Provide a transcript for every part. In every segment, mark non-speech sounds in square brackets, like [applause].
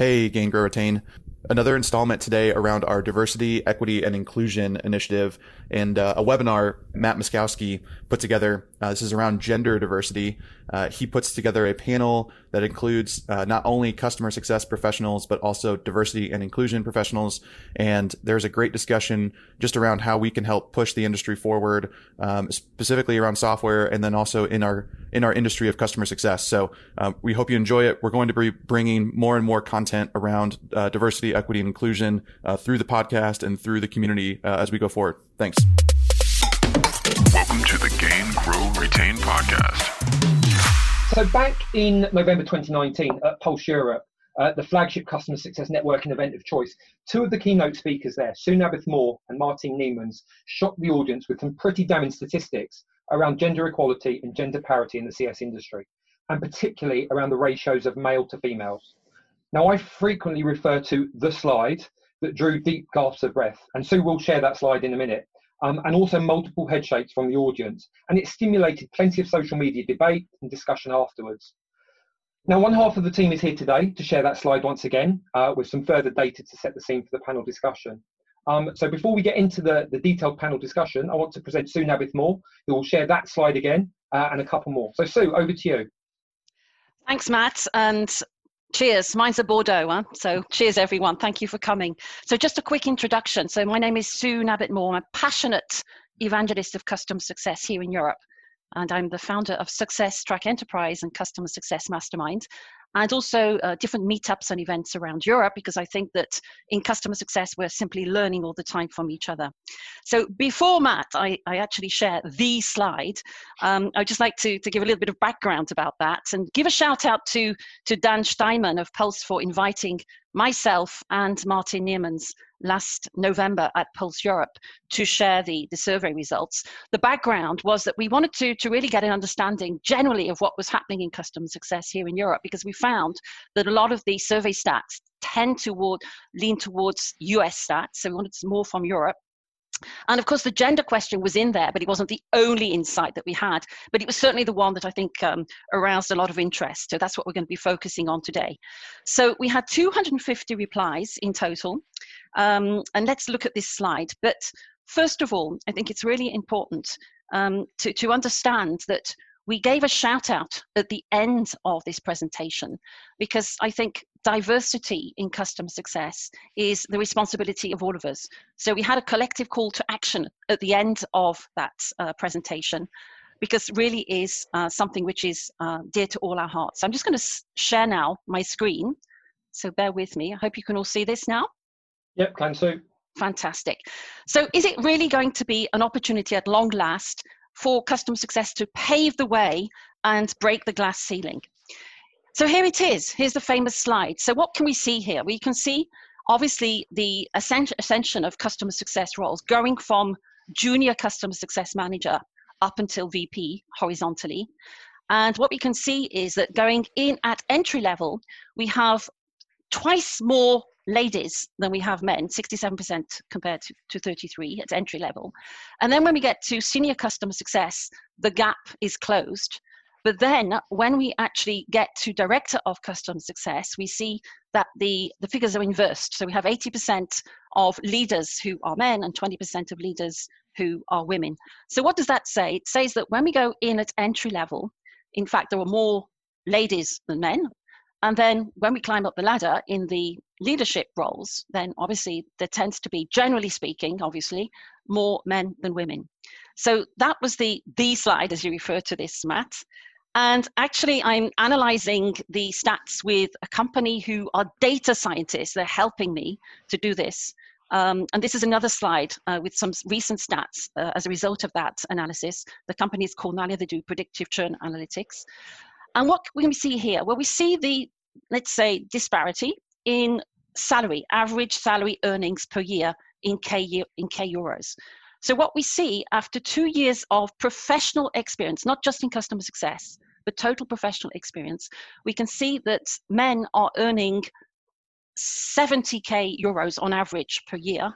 Hey, Gain, Grow, Retain another installment today around our diversity, equity, and inclusion initiative and uh, a webinar Matt Myszkowski put together. Uh, this is around gender diversity. Uh, he puts together a panel that includes uh, not only customer success professionals, but also diversity and inclusion professionals. And there's a great discussion just around how we can help push the industry forward, um, specifically around software, and then also in our in our industry of customer success. So uh, we hope you enjoy it. We're going to be bringing more and more content around uh, diversity, equity, and inclusion uh, through the podcast and through the community as we go forward. Thanks. Welcome to the Gain, Grow, Retain podcast. So, back in November 2019 at Pulse Europe, uh, the flagship customer success networking event of choice, two of the keynote speakers there, Sue Nabeth-Moore and Martine Niemans, shocked the audience with some pretty damning statistics around gender equality and gender parity in the CS industry, and particularly around the ratios of male to females. Now, I frequently refer to the slide that drew deep gasps of breath, and Sue will share that slide in a minute um, and also multiple head shakes from the audience. And it stimulated plenty of social media debate and discussion afterwards. Now, one half of the team is here today to share that slide once again uh, with some further data to set the scene for the panel discussion. Um, so before we get into the, the detailed panel discussion, I want to present Sue Nabeth-Moore, who will share that slide again uh, and a couple more. So Sue, over to you. Thanks, Matt. And Cheers. Mine's a Bordeaux, huh? So cheers, everyone. Thank you for coming. So just a quick introduction. So my name is Sue Nabeth-Moore. I'm a passionate evangelist of customer success here in Europe. And I'm the founder of Success Track Enterprise and Customer Success Mastermind and also uh, different meetups and events around Europe because I think that in customer success we're simply learning all the time from each other. So before Matt, I, I actually share the slide. Um, I'd just like to, to give a little bit of background about that and give a shout out to, to Dan Steinman of Pulse for inviting myself and Martine Niemans last November at Pulse Europe to share the, the survey results. The background was that we wanted to, to really get an understanding generally of what was happening in customer success here in Europe because we found that a lot of the survey stats tend to lean towards US stats. So we wanted more from Europe. And of course, the gender question was in there, but it wasn't the only insight that we had. But it was certainly the one that I think um, aroused a lot of interest. So that's what we're going to be focusing on today. So we had 250 replies in total. Um, and let's look at this slide. But first of all, I think it's really important um, to, to understand that we gave a shout out at the end of this presentation because I think diversity in customer success is the responsibility of all of us. So we had a collective call to action at the end of that uh, presentation because really is uh, something which is uh, dear to all our hearts. I'm just going to share now my screen. So bear with me. I hope you can all see this now. Yep, can so. Fantastic. So is it really going to be an opportunity at long last for customer success to pave the way and break the glass ceiling. So here it is. Here's the famous slide. So what can we see here? We can see obviously the ascension of customer success roles going from junior customer success manager up until VP horizontally. And what we can see is that going in at entry level, we have twice more ladies than we have men, 67% compared to, to 33 at entry level. And then when we get to senior customer success, the gap is closed. But then when we actually get to director of customer success, we see that the, the figures are inversed. So we have 80% of leaders who are men and 20% of leaders who are women. So what does that say? It says that when we go in at entry level, in fact, there are more ladies than men, and then when we climb up the ladder in the leadership roles, then obviously there tends to be, generally speaking, obviously, more men than women. So that was the the slide as you refer to this, Matt. And actually, I'm analyzing the stats with a company who are data scientists. They're helping me to do this. Um, and this is another slide uh, with some recent stats uh, as a result of that analysis. The company is called Nalia. They do predictive churn analytics. And what can we see here? Well, we see the, let's say, disparity in salary, average salary earnings per year in K, in K euros. So what we see after two years of professional experience, not just in customer success, but total professional experience, we can see that men are earning 70k euros on average per year,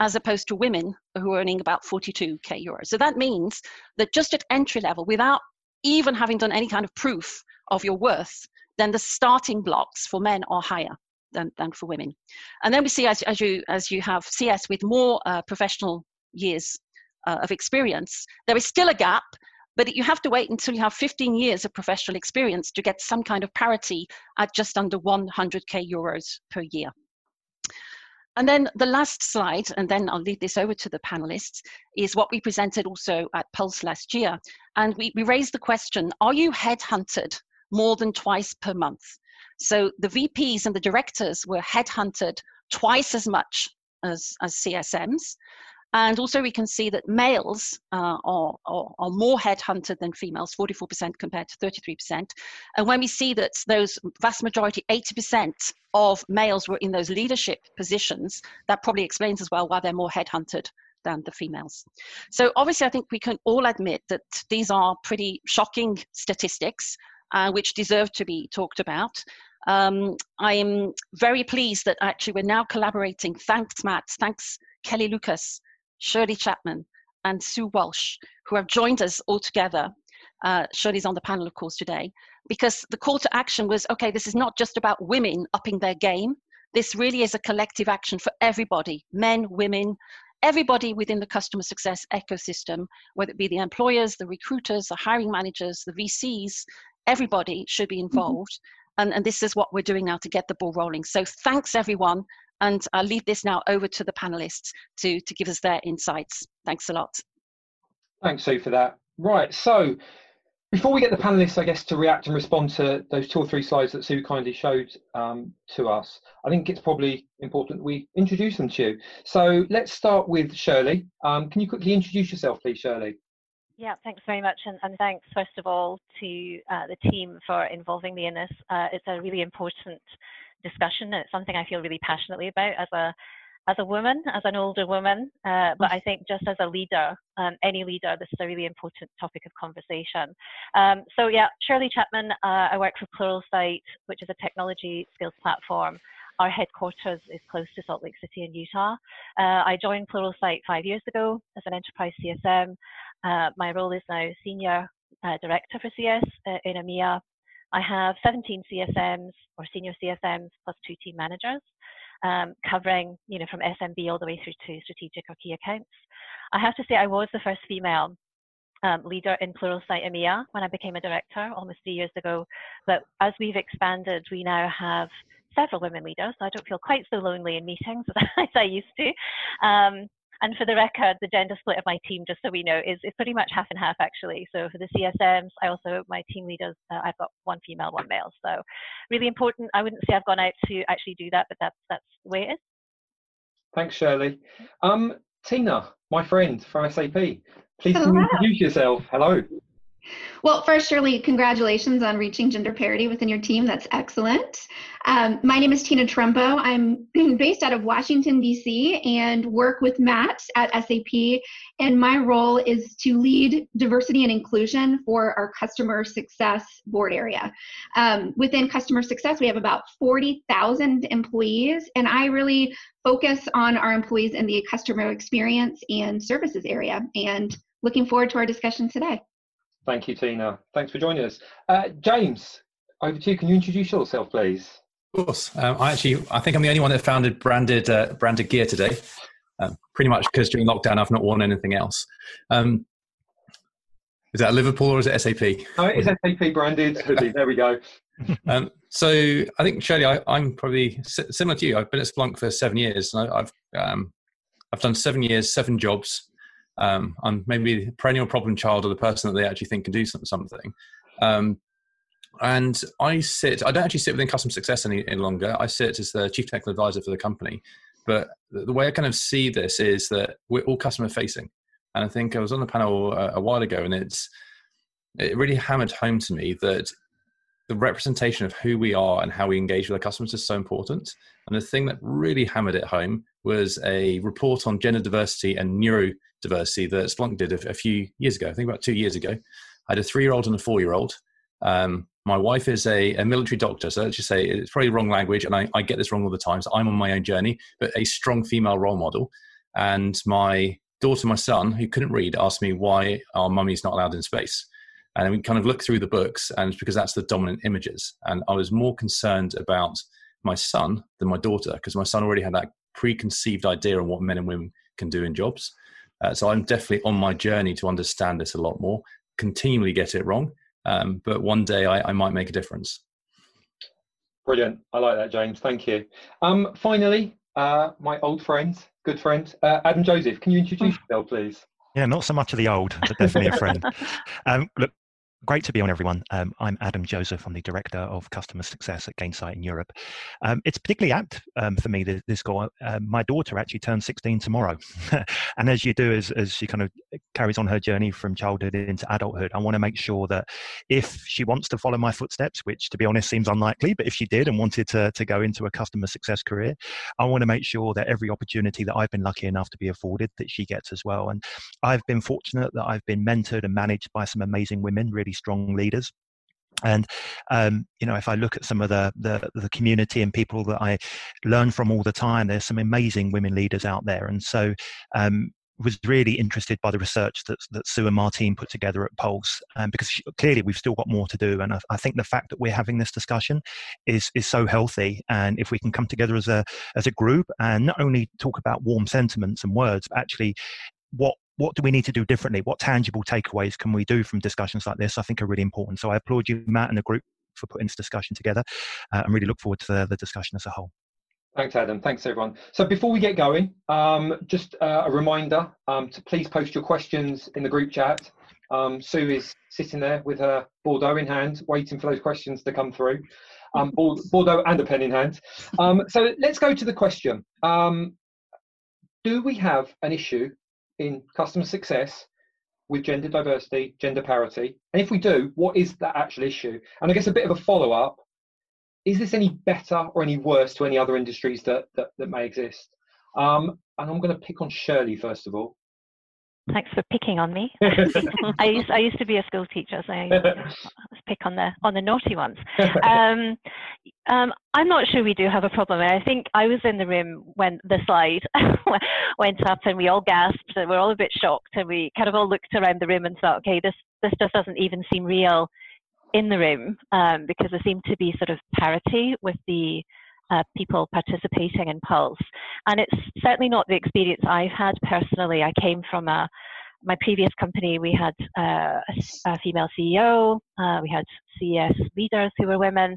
as opposed to women who are earning about 42k euros. So that means that just at entry level, without even having done any kind of proof of your worth, then the starting blocks for men are higher. than, than for women. And then we see as, as you as you have CS with more uh, professional years uh, of experience, there is still a gap, but you have to wait until you have 15 years of professional experience to get some kind of parity at just under 100k euros per year. And then the last slide, and then I'll leave this over to the panelists, is what we presented also at Pulse last year. And we, we raised the question, are you headhunted more than twice per month? So the VPs and the directors were headhunted twice as much as, as CSMs. And also, we can see that males uh, are, are, are, more headhunted than females, 44% compared to 33%. And when we see that those vast majority, 80% of males were in those leadership positions, that probably explains as well why they're more headhunted than the females. So, obviously, I think we can all admit that these are pretty shocking statistics. Uh, which deserve to be talked about. Um, I am very pleased that actually we're now collaborating. Thanks, Matt. Thanks, Kelly Lucas, Shirley Chapman, and Sue Walsh, who have joined us all together. Uh, Shirley's on the panel, of course, today, because the call to action was okay, this is not just about women upping their game. This really is a collective action for everybody men, women, everybody within the customer success ecosystem, whether it be the employers, the recruiters, the hiring managers, the VCs, everybody should be mm-hmm. involved. Mm-hmm. And, and this is what we're doing now to get the ball rolling. So thanks, everyone. And I'll leave this now over to the panelists to, to give us their insights. Thanks a lot. Thanks, Sue, for that. Right, so before we get the panelists, I guess, to react and respond to those two or three slides that Sue kindly showed um, to us, I think it's probably important we introduce them to you. So let's start with Shirley. Um, can you quickly introduce yourself, please, Shirley? Yeah, thanks very much. And, and thanks, first of all, to uh, the team for involving me in this. Uh, it's a really important discussion. It's something I feel really passionately about as a as a woman, as an older woman, uh, but I think just as a leader, um, any leader, this is a really important topic of conversation. Um, so yeah, Shirley Chapman, uh, I work for Pluralsight, which is a technology skills platform. Our headquarters is close to Salt Lake City in Utah. Uh, I joined Pluralsight five years ago as an enterprise CSM. Uh, my role is now senior uh, director for CS uh, in EMEA. I have 17 CSMs or senior CSMs plus two team managers, um, covering you know from SMB all the way through to strategic or key accounts. I have to say I was the first female um, leader in Pluralsight EMEA when I became a director almost three years ago. But as we've expanded, we now have several women leaders, so I don't feel quite so lonely in meetings [laughs] as I used to. Um, and for the record, the gender split of my team, just so we know, is, is pretty much half and half actually. So for the CSMs, I also, my team leaders, uh, I've got one female, one male. So really important. I wouldn't say I've gone out to actually do that, but that's, that's the way it is. Thanks, Shirley. Um, Tina, my friend from SAP, please introduce yourself. Hello. Well, first, Shirley, congratulations on reaching gender parity within your team. That's excellent. Um, my name is Tina Trumbo. I'm [clears throat] based out of Washington, D.C., and work with Matt at SAP. And my role is to lead diversity and inclusion for our customer success board area. Um, within customer success, we have about 40,000 employees, and I really focus on our employees in the customer experience and services area. And looking forward to our discussion today. Thank you, Tina. Thanks for joining us. Uh, James, over to you. Can you introduce yourself, please? Of course. Um, I actually, I think I'm the only one that founded branded uh, branded gear today. Um, pretty much because during lockdown I've not worn anything else. Um, is that Liverpool or is it SAP? Oh, it is SAP branded hoodie. [laughs] There we go. um, so I think Shirley, I, am probably similar to you. I've been at Splunk for seven years, and I, have um, I've done seven years, seven jobs. Um, I'm maybe the perennial problem child or the person that they actually think can do something. Um, and I sit, I don't actually sit within customer success any, any, longer. I sit as the chief technical advisor for the company. But the way I kind of see this is that we're all customer facing. And I think I was on the panel a, a while ago and it's, it really hammered home to me that the representation of who we are and how we engage with our customers is so important. And the thing that really hammered it home was a report on gender diversity and neurodiversity that Splunk did a, a few years ago. I think about two years ago. I had a three-year-old and a four-year-old. Um, my wife is a, a, military doctor, so let's just say it's probably wrong language, and I, I, get this wrong all the time. So I'm on my own journey, but a strong female role model. And my daughter, my son, who couldn't read, asked me why our mummy's not allowed in space. And we kind of looked through the books, and it's because that's the dominant images. And I was more concerned about my son than my daughter because my son already had that preconceived idea on what men and women can do in jobs. Uh, so I'm definitely on my journey to understand this a lot more. Continually get it wrong, um, but one day I, I, might make a difference. Brilliant. I like that, James. Thank you. Um, finally, uh, my old friend, good friend, uh, Adam Joseph. Can you introduce yourself, please? Yeah, not so much of the old, but definitely a friend. [laughs] Um, look, Great to be on, everyone. Um, I'm Adam Joseph. I'm the Director of Customer Success at Gainsight in Europe. Um, it's particularly apt um, for me, this, this call. Uh, my daughter actually turns 16 tomorrow. [laughs] and as you do, as, as she kind of carries on her journey from childhood into adulthood, I want to make sure that if she wants to follow my footsteps, which to be honest seems unlikely, but if she did and wanted to, to go into a customer success career, I want to make sure that every opportunity that I've been lucky enough to be afforded, that she gets as well. And I've been fortunate that I've been mentored and managed by some amazing women, really strong leaders and um, you know if i look at some of the, the, the community and people that i learn from all the time there's some amazing women leaders out there and so um, was really interested by the research that, that Sue and Martine put together at Pulse, um, because she, clearly we've still got more to do. And I, I, think the fact that we're having this discussion is is so healthy. And if we can come together as a as a group and not only talk about warm sentiments and words, but actually what what do we need to do differently? What tangible takeaways can we do from discussions like this? I think are really important. So I applaud you, Matt, and the group for putting this discussion together, uh, and really look forward to the, the, discussion as a whole. Thanks, Adam. Thanks, everyone. So before we get going, um, just uh, a reminder um, to please post your questions in the group chat. Um, Sue is sitting there with her Bordeaux in hand, waiting for those questions to come through. Um, Bordeaux and a pen in hand. Um, so let's go to the question. Um, do we have an issue in customer success with gender diversity, gender parity? And if we do, what is that actual issue? And I guess a bit of a follow up is this any better or any worse to any other industries that, that, that may exist? Um, and I'm going to pick on Shirley first of all. Thanks for picking on me. [laughs] I used I used to be a school teacher, so I [laughs] pick on the on the naughty ones. Um, um, I'm not sure we do have a problem. I think I was in the room when the slide [laughs] went up, and we all gasped, and we're all a bit shocked, and we kind of all looked around the room and thought, okay, this this just doesn't even seem real in the room um, because there seemed to be sort of parity with the uh, people participating in Pulse. And it's certainly not the experience I've had personally. I came from a my previous company, we had uh, a, female CEO, uh, we had CS leaders who were women,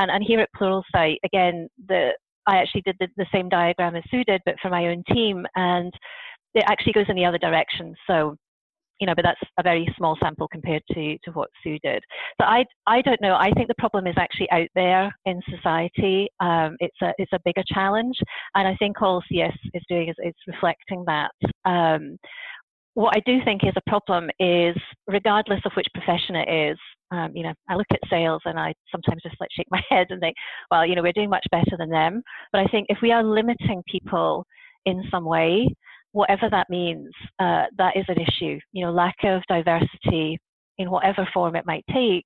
and, and here at Pluralsight, again, the I actually did the, the same diagram as Sue did, but for my own team, and it actually goes in the other direction. So you know, but that's a very small sample compared to, to what Sue did. So I, I don't know. I think the problem is actually out there in society. Um, it's a it's a bigger challenge, and I think all CS is doing is, is reflecting that. Um, what I do think is a problem is, regardless of which profession it is, um, you know, I look at sales and I sometimes just like shake my [laughs] head and think, well, you know, we're doing much better than them. But I think if we are limiting people in some way, whatever that means, uh, that is an issue. You know, lack of diversity in whatever form it might take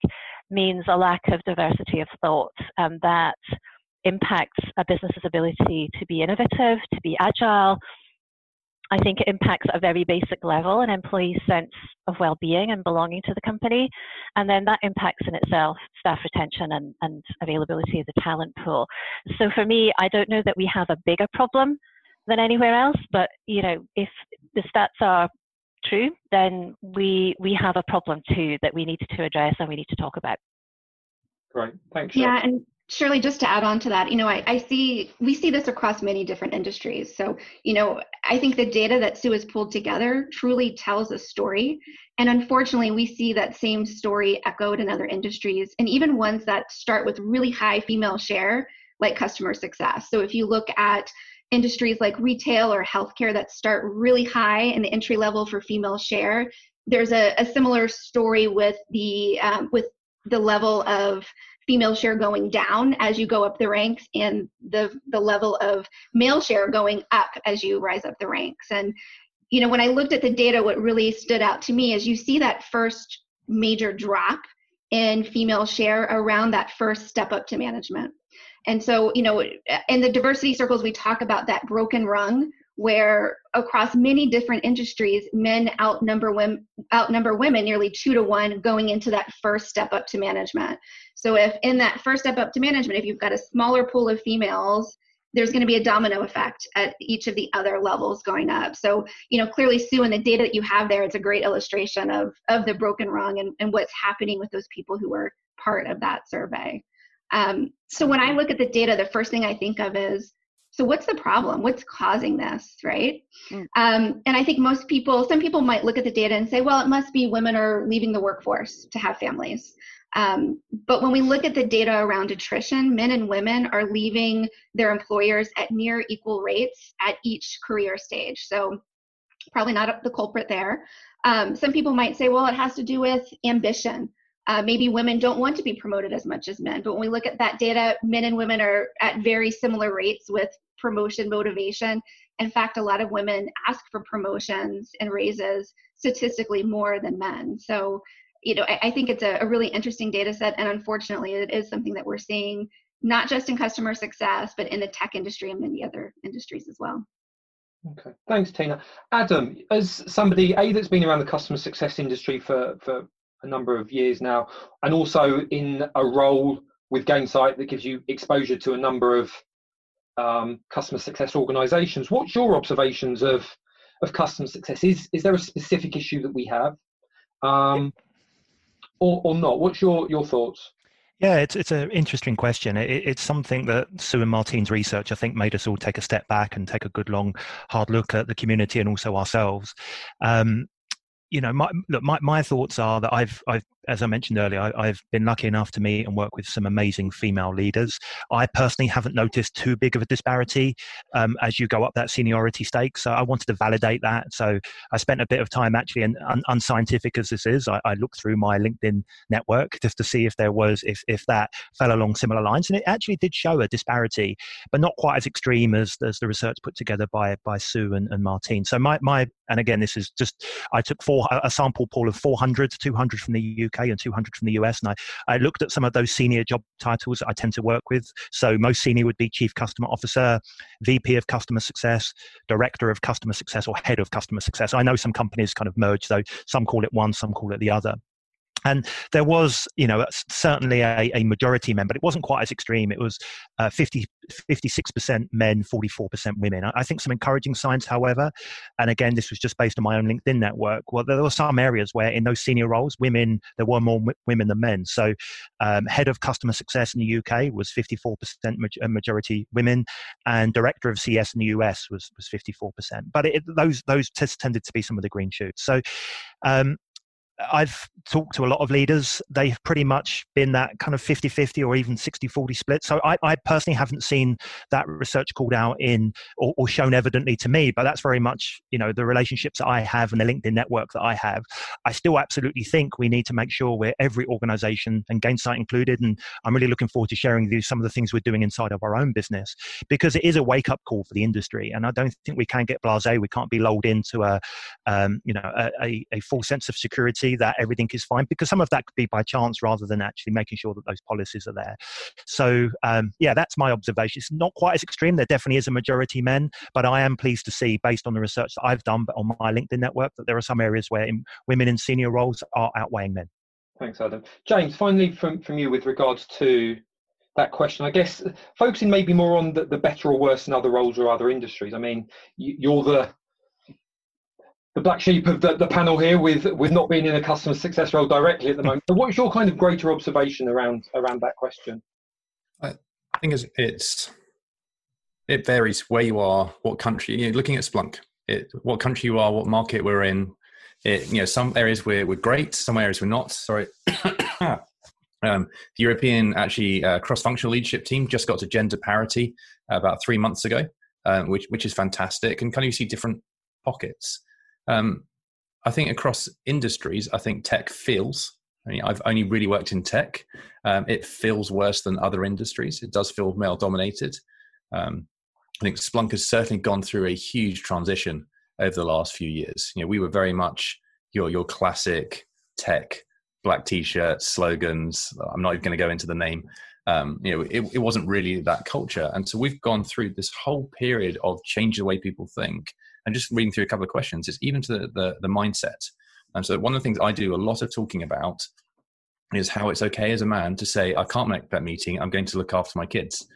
means a lack of diversity of thought, and that impacts a business's ability to be innovative, to be agile. I think it impacts at a very basic level an employee's sense of well-being and belonging to the company, and then that impacts in itself staff retention and, and availability of the talent pool. So for me, I don't know that we have a bigger problem than anywhere else. But you know, if the stats are true, then we we have a problem too that we need to address and we need to talk about. Great, thanks. Yeah, and Shirley, just to add on to that, you know, I, I see we see this across many different industries. So, you know, I think the data that Sue has pulled together truly tells a story. And unfortunately, we see that same story echoed in other industries and even ones that start with really high female share, like customer success. So if you look at industries like retail or healthcare that start really high in the entry level for female share. There's a, a similar story with the um, with the level of female share going down as you go up the ranks and the the level of male share going up as you rise up the ranks and you know when i looked at the data what really stood out to me is you see that first major drop in female share around that first step up to management and so, you know, in the diversity circles, we talk about that broken rung where across many different industries, men outnumber women, outnumber women nearly two to one going into that first step up to management. So if in that first step up to management, if you've got a smaller pool of females, there's going to be a domino effect at each of the other levels going up. So, you know, clearly, Sue, and the data that you have there, it's a great illustration of of the broken rung and, and what's happening with those people who were part of that survey. Um, so when I look at the data, the first thing I think of is so what's the problem? What's causing this right? Mm. um, and i think most people some people might look at the data and say well it must be women are leaving the workforce to have families. Um, but when we look at the data around attrition men and women are leaving their employers at near equal rates at each career stage. So probably not the culprit there. Um, some people might say well it has to do with ambition uh, maybe women don't want to be promoted as much as men, but when we look at that data, men and women are at very similar rates with promotion motivation. In fact, a lot of women ask for promotions and raises statistically more than men. So, you know, I, I think it's a, a really interesting data set, and unfortunately, it is something that we're seeing not just in customer success, but in the tech industry and many other industries as well. Okay, thanks, Tina. Adam, as somebody a that's been around the customer success industry for for a number of years now, and also in a role with Gainsight that gives you exposure to a number of um, customer success organizations. What's your observations of, of customer success? Is, is there a specific issue that we have um, or, or not? What's your, your thoughts? Yeah, it's it's an interesting question. It, it's something that Sue and Martine's research, I think, made us all take a step back and take a good long, hard look at the community and also ourselves. Um, you know, my look, my, my thoughts are that I've I've as I mentioned earlier, I, have been lucky enough to meet and work with some amazing female leaders. I personally haven't noticed too big of a disparity um, as you go up that seniority stake. So I wanted to validate that. So I spent a bit of time actually, and un- unscientific as this is, I, I, looked through my LinkedIn network just to see if there was if if that fell along similar lines, and it actually did show a disparity, but not quite as extreme as, as the research put together by by Sue and, and Martine. So my my and again, this is just I took four a sample pool of 400, 200 from the UK and 200 from the US, and I, I looked at some of those senior job titles that I tend to work with. So most senior would be Chief Customer Officer, VP of Customer Success, Director of Customer Success, or Head of Customer Success. I know some companies kind of merge though. Some call it one, some call it the other and there was you know certainly a, a, majority men but it wasn't quite as extreme. It was uh, 50 56% men 44% women. I, I, think some encouraging signs however and again this was just based on my own linkedin network well there were some areas where in those senior roles women there were more women than men. So um, head of customer success in the uk was 54% majority women and director of cs in the us was, was 54% but it, those those tests tended to be some of the green shoots. So um, I've talked to a lot of leaders. They've pretty much been that kind of 50 50 or even 60 40 split. So I, I, personally haven't seen that research called out in or, or, shown evidently to me, but that's very much, you know, the relationships that I have and the LinkedIn network that I have. I still absolutely think we need to make sure we're every organization and Gainsight included. And I'm really looking forward to sharing with you some of the things we're doing inside of our own business because it is a wake up call for the industry. And I don't think we can get blase. We can't be lulled into a, um, you know, a, a, a full sense of security that everything is fine because some of that could be by chance rather than actually making sure that those policies are there. So, um, yeah, that's my observation. It's not quite as extreme. There definitely is a majority men, but I am pleased to see, based on the research that I've done but on my LinkedIn network, that there are some areas where in, women in senior roles are outweighing men. Thanks, Adam. James, finally, from, from you with regards to that question. I guess focusing maybe more on the, the, better or worse in other roles or other industries. I mean, you, are the the black sheep of the, the panel here with with not being in a customer success role directly at the moment. So what's your kind of greater observation around around that question? I think it's, it's it varies where you are, what country. You know, looking at Splunk, it, what country you are, what market we're in. It, you know, some areas we're, we're great, some areas we're not. Sorry. [coughs] um, the European actually uh, cross-functional leadership team just got to gender parity about three months ago, uh, which which is fantastic. And kind of you see different pockets. Um, I think across industries, I think tech feels. I mean, I've only really worked in tech. Um, it feels worse than other industries. It does feel male dominated. Um, I think Splunk has certainly gone through a huge transition over the last few years. You know, we were very much your your classic tech black t-shirts, slogans. I'm not even going to go into the name um, you know, it, it wasn't really that culture. And so we've gone through this whole period of changing the way people think and just reading through a couple of questions. It's even to the, the, the mindset. And so one of the things I do a lot of talking about is how it's okay as a man to say, I can't make that meeting. I'm going to look after my kids.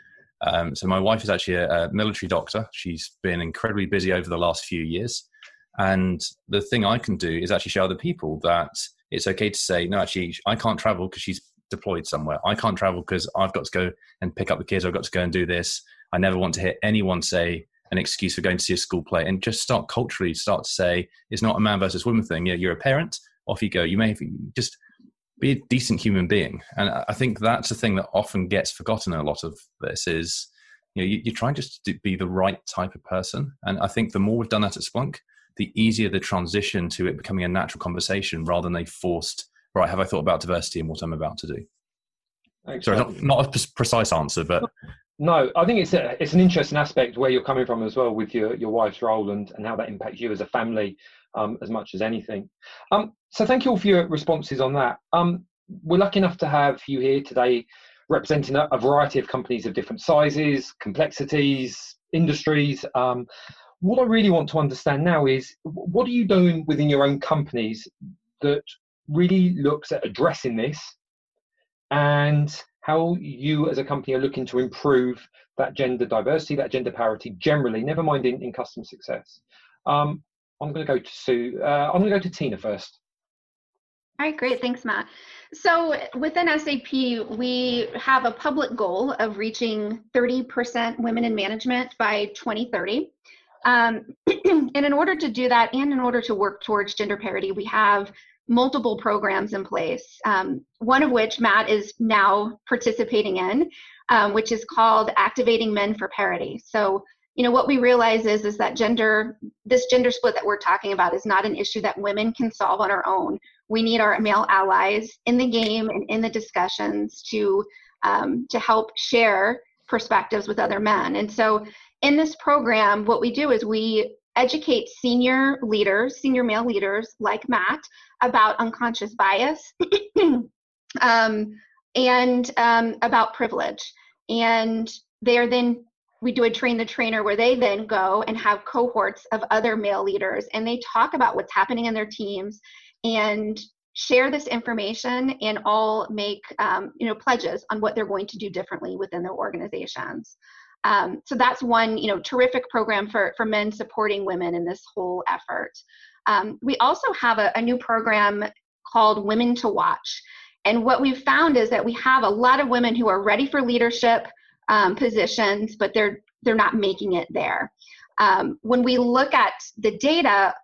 Um, so my wife is actually a, a, military doctor. She's been incredibly busy over the last few years. And the thing I can do is actually show other people that it's okay to say, no, actually, I can't travel because she's deployed somewhere. I can't travel because I've got to go and pick up the kids. I've got to go and do this. I never want to hear anyone say an excuse for going to see a school play and just start culturally start to say it's not a man versus woman thing. Yeah, you're a parent. Off you go. You may have, just be a decent human being. And I think that's the thing that often gets forgotten a lot of this is, you know, you, you're trying just to be the right type of person. And I think the more we've done that at Splunk, the easier the transition to it becoming a natural conversation rather than a forced, right, have I thought about diversity and what I'm about to do? Sorry, not, not a precise answer, but no, I think it's a, it's an interesting aspect where you're coming from as well with your, your wife's role and, and how that impacts you as a family um, as much as anything. Um, so thank you all for your responses on that. Um, we're lucky enough to have you here today representing a, a variety of companies of different sizes, complexities, industries. Um, what I really want to understand now is what are you doing within your own companies that really looks at addressing this and how you as a company are looking to improve that gender diversity, that gender parity generally, never mind in, in customer success. Um, I'm going to go to Sue. Uh, I'm going to go to Tina first. All right, great. Thanks, Matt. So within SAP, we have a public goal of reaching 30% women in management by 2030. Um, [clears throat] and in order to do that, and in order to work towards gender parity, we have multiple programs in place, um, one of which Matt is now participating in, um, which is called Activating Men for Parity. So, you know, what we realize is, is that gender, this gender split that we're talking about is not an issue that women can solve on our own. We need our male allies in the game and in the discussions to, um, to help share perspectives with other men. And so in this program, what we do is we educate senior leaders, senior male leaders like Matt, about unconscious bias [clears throat] um, and um, about privilege. And they are then, we do a train the trainer where they then go and have cohorts of other male leaders and they talk about what's happening in their teams and share this information and all make um, you know pledges on what they're going to do differently within their organizations. Um, so that's one you know terrific program for for men supporting women in this whole effort. Um, we also have a, a new program called Women to Watch. And what we've found is that we have a lot of women who are ready for leadership um, positions, but they're they're not making it there. Um, when we look at the data,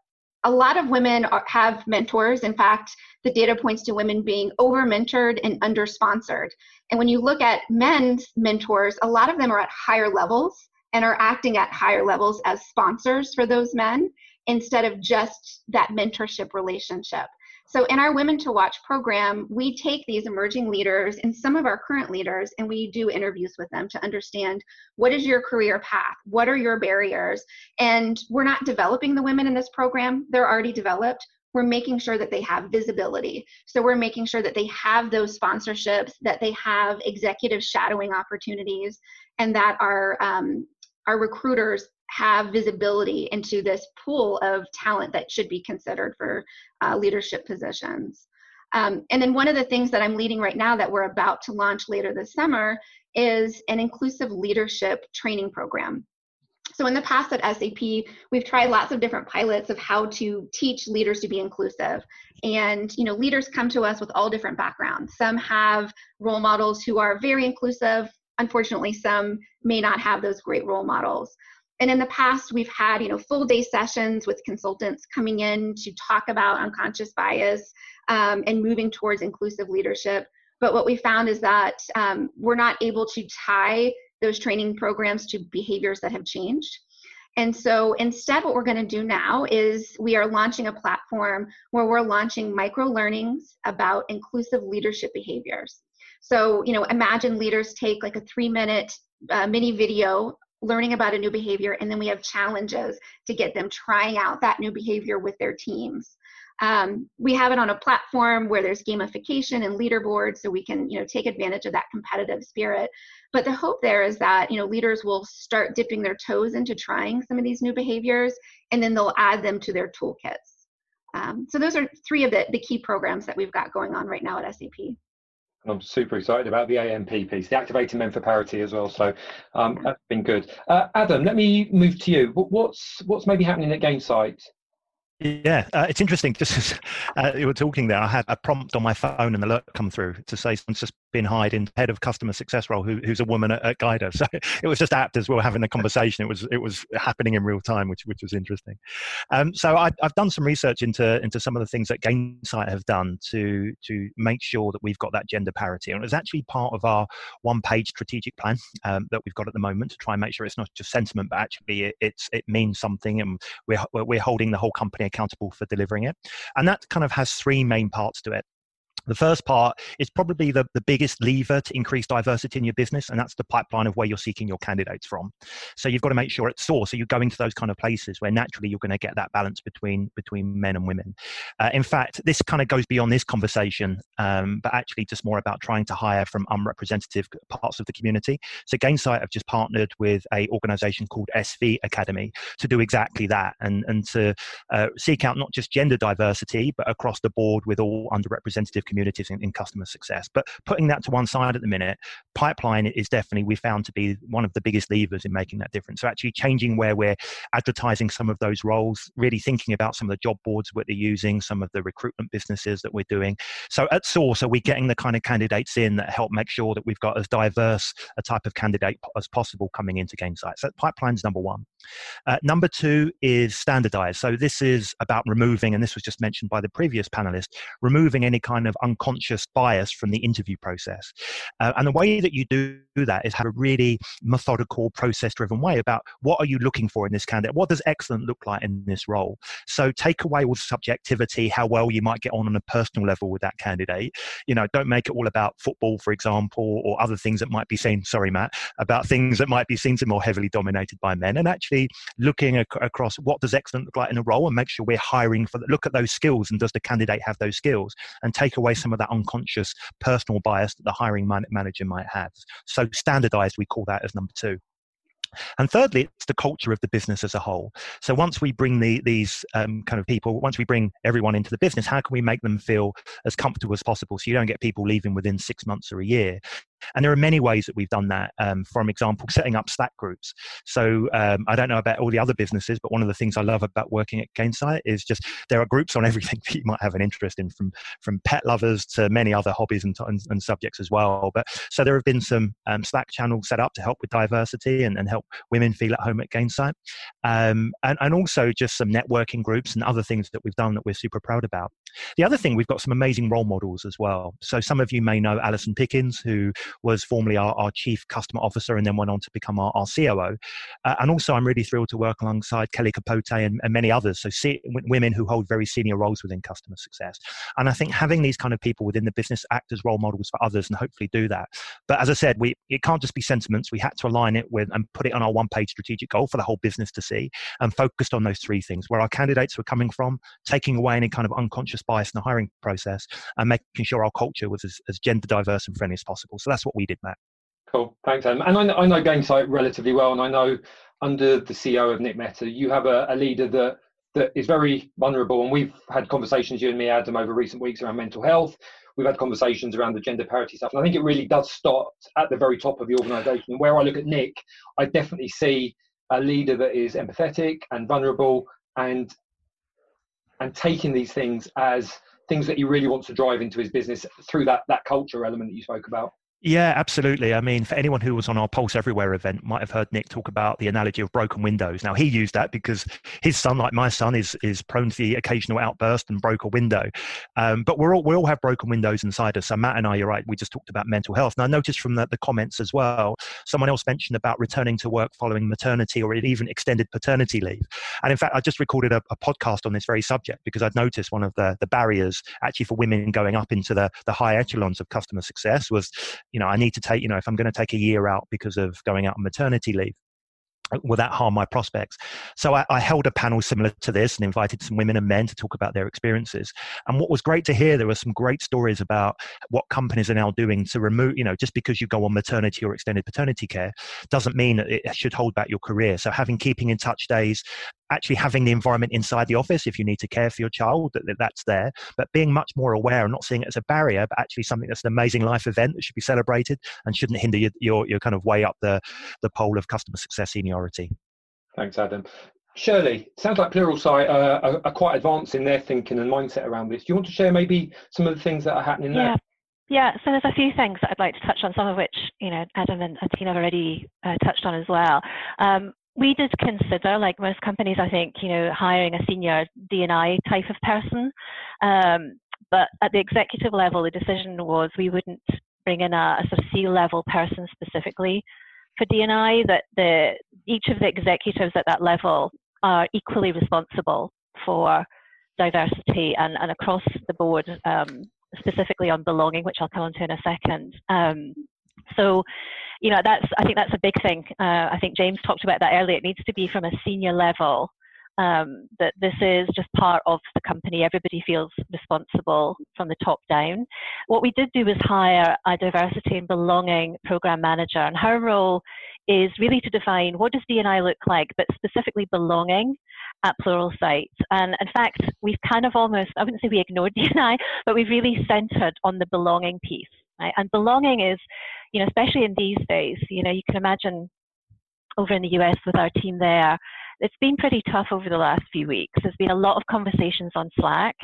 a lot of women are, have mentors. In fact, the data points to women being over mentored and under sponsored. And when you look at men's mentors, a lot of them are at higher levels and are acting at higher levels as sponsors for those men instead of just that mentorship relationship. So, in our Women to Watch program, we take these emerging leaders and some of our current leaders and we do interviews with them to understand what is your career path? What are your barriers? And we're not developing the women in this program, they're already developed. We're making sure that they have visibility. So, we're making sure that they have those sponsorships, that they have executive shadowing opportunities, and that our um, our recruiters have visibility into this pool of talent that should be considered for uh, leadership positions. Um, and then one of the things that I'm leading right now that we're about to launch later this summer is an inclusive leadership training program. So in the past at SAP, we've tried lots of different pilots of how to teach leaders to be inclusive. And you know, leaders come to us with all different backgrounds. Some have role models who are very inclusive. Unfortunately, some may not have those great role models. And in the past, we've had you know full day sessions with consultants coming in to talk about unconscious bias um, and moving towards inclusive leadership. But what we found is that um, we're not able to tie those training programs to behaviors that have changed. And so instead, what we're going to do now is we are launching a platform where we're launching micro learnings about inclusive leadership behaviors. So, you know, imagine leaders take like a three minute uh, mini video learning about a new behavior, and then we have challenges to get them trying out that new behavior with their teams. Um, we have it on a platform where there's gamification and leaderboards, so we can you know take advantage of that competitive spirit. But the hope there is that you know leaders will start dipping their toes into trying some of these new behaviors, and then they'll add them to their toolkits. Um, so those are three of the, the key programs that we've got going on right now at SAP. I'm super excited about the AMP piece, the Activating Men for Parity as well. So um, that's been good. Uh, Adam, let me move to you. What's what's maybe happening at Gainsight yeah, uh, it's interesting. [laughs] Just as uh, you were talking there, I had a prompt on my phone and alert come through to say just been hired in head of customer success role, who, who's a woman at, at Guider. [laughs] So it was just apt as we were having a conversation. It was it was happening in real time, which which was interesting. Um, so I, have done some research into into some of the things that Gainsight have done to to make sure that we've got that gender parity, and it was actually part of our one page strategic plan um, that we've got at the moment to try and make sure it's not just sentiment, but actually it, it's it means something, and we're we're holding the whole company accountable for delivering it. And that kind of has three main parts to it. The first part is probably the, the biggest lever to increase diversity in your business, and that's the pipeline of where you're seeking your candidates from. So you've got to make sure it's source. So you're going to those kind of places where naturally you're going to get that balance between between men and women. Uh, in fact, this kind of goes beyond this conversation, um, but actually just more about trying to hire from unrepresentative parts of the community. So Gainsight have just partnered with a organization called SV Academy to do exactly that, and and to uh, seek out not just gender diversity, but across the board with all underrepresented communities and, in, customer success. But putting that to one side at the minute, pipeline is definitely we found to be one of the biggest levers in making that difference. So actually changing where we're advertising some of those roles, really thinking about some of the job boards that they're using, some of the recruitment businesses that we're doing. So at source, are we getting the kind of candidates in that help make sure that we've got as diverse a type of candidate as possible coming into Gainsight? So pipeline's number one. Uh, number two is standardized. So this is about removing, and this was just mentioned by the previous panelist, removing any kind of unconscious bias from the interview process. Uh, and the way that you do that is have a really methodical, process driven way about what are you looking for in this candidate? What does excellent look like in this role? So take away all the subjectivity, how well you might get on on a personal level with that candidate. You know, don't make it all about football, for example, or other things that might be seen, sorry, Matt, about things that might be seen to more heavily dominated by men. And actually looking ac- across what does excellent look like in a role and make sure we're hiring for, look at those skills and does the candidate have those skills and take away away some of that unconscious personal bias that the hiring man- manager might have. So standardized, we call that as number two. And thirdly, it's the culture of the business as a whole. So once we bring the, these um, kind of people, once we bring everyone into the business, how can we make them feel as comfortable as possible so you don't get people leaving within six months or a year? And there are many ways that we've done that. Um, for example, setting up Slack groups. So um, I don't know about all the other businesses, but one of the things I love about working at Gainsight is just there are groups on [laughs] everything that you might have an interest in, from from pet lovers to many other hobbies and, and, and subjects as well. But so there have been some um, Slack channels set up to help with diversity and, and help women feel at home at Gainsight, um, and and also just some networking groups and other things that we've done that we're super proud about. The other thing, we've got some amazing role models as well. So some of you may know Allison Pickens, who was formerly our, our chief customer officer and then went on to become our, our COO. Uh, and also, I'm really thrilled to work alongside Kellie Capote and, and many others. So see, women who hold very senior roles within customer success. And I think having these kind of people within the business act as role models for others and hopefully do that. But as I said, we it can't just be sentiments. We had to align it with and put it on our one page strategic goal for the whole business to see and focused on those three things where our candidates were coming from, taking away any kind of unconscious bias in the hiring process, and making sure our culture was as, as gender diverse and friendly as possible. So that's what we did, Matt. Cool, thanks, Adam. And I know, I know Gainsight relatively well, and I know under the CEO of Nick Mehta, you have a, a leader that that is very vulnerable. And we've had conversations, you and me, Adam, over recent weeks around mental health. We've had conversations around the gender parity stuff. And I think it really does start at the very top of the organisation. Where I look at Nick, I definitely see a leader that is empathetic and vulnerable and and taking these things as things that he really wants to drive into his business through that that culture element that you spoke about. Yeah, absolutely. I mean, for anyone who was on our Pulse Everywhere event, might have heard Nick talk about the analogy of broken windows. Now, he used that because his son, like my son, is is prone to the occasional outburst and broke a window. Um, but we're all, we all have broken windows inside us. So Matt and I, you're right. We just talked about mental health. And I noticed from the, the comments as well, someone else mentioned about returning to work following maternity or even extended paternity leave. And in fact, I just recorded a, a podcast on this very subject because I'd noticed one of the the barriers actually for women going up into the the high echelons of customer success was you know, I need to take, you know, if I'm going to take a year out because of going out on maternity leave, uh, will that harm my prospects? So I, I, held a panel similar to this and invited some women and men to talk about their experiences. And what was great to hear, there were some great stories about what companies are now doing to remove, you know, just because you go on maternity or extended paternity care doesn't mean that it should hold back your career. So having keeping in touch days, actually having the environment inside the office if you need to care for your child, that, that that's there, but being much more aware and not seeing it as a barrier, but actually something that's an amazing life event that should be celebrated and shouldn't hinder your, your, your kind of way up the, the pole of customer success seniority. Thanks, Adam. Shirley, sounds like Pluralsight uh, are, are, quite advanced in their thinking and mindset around this. Do you want to share maybe some of the things that are happening yeah. there? Yeah, so there's a few things that I'd like to touch on, some of which you know Adam and, and Tina have already uh, touched on as well. Um, we did consider, like most companies, I think, you know, hiring a senior D&I type of person. Um, but at the executive level, the decision was we wouldn't bring in a, a sort of C-level person specifically for D&I. That the each of the executives at that level are equally responsible for diversity and, and across the board, um, specifically on belonging, which I'll come on to in a second. Um, so, you know, that's I think that's a big thing. Uh, I think James talked about that earlier. It needs to be from a senior level. Um, that this is just part of the company. Everybody feels responsible from the top down. What we did do was hire a diversity and belonging program manager, and her role is really to define what does D&I look like, but specifically belonging at Pluralsight. And in fact, we've kind of almost, I wouldn't say we ignored [laughs] D&I, but we've really centered on the belonging piece. Right? And belonging is, you know, especially in these days, you know, you can imagine over in the US with our team there, it's been pretty tough over the last few weeks. There's been a lot of conversations on Slack,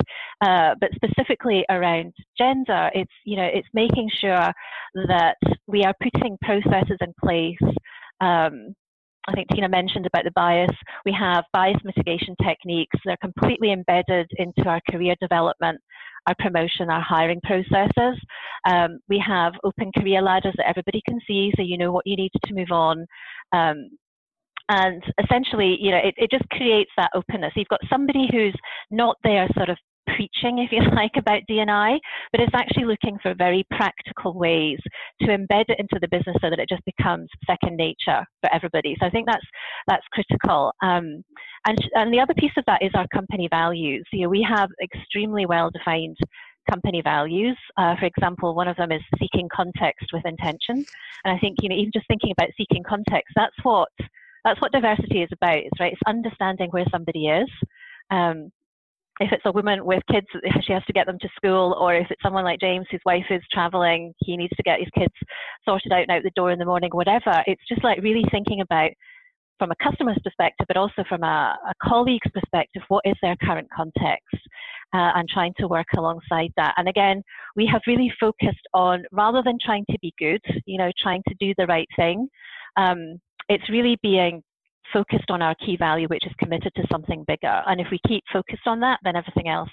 uh, but specifically around gender, it's you know it's making sure that we are putting processes in place. Um, I think Tina mentioned about the bias. We have bias mitigation techniques. They're completely embedded into our career development, our promotion, our hiring processes. Um, we have open career ladders that everybody can see, so you know what you need to move on. Um, and essentially, you know, it, it just creates that openness. You've got somebody who's not there sort of preaching, if you [laughs] like, about D&I, but it's actually looking for very practical ways to embed it into the business so that it just becomes second nature for everybody. So I think that's that's critical. Um, and and the other piece of that is our company values. You know, we have extremely well defined company values. Uh, for example, one of them is seeking context with intention. And I think you know, even just thinking about seeking context, that's what that's what diversity is about. Right. It's understanding where somebody is. Um, if it's a woman with kids, she has to get them to school, or if it's someone like James whose wife is traveling, he needs to get his kids sorted out and out the door in the morning, whatever. It's just like really thinking about from a customer's perspective, but also from a, a colleague's perspective, what is their current context, uh, and trying to work alongside that. And again, we have really focused on rather than trying to be good, you know, trying to do the right thing. Um, it's really being focused on our key value, which is committed to something bigger. And if we keep focused on that, then everything else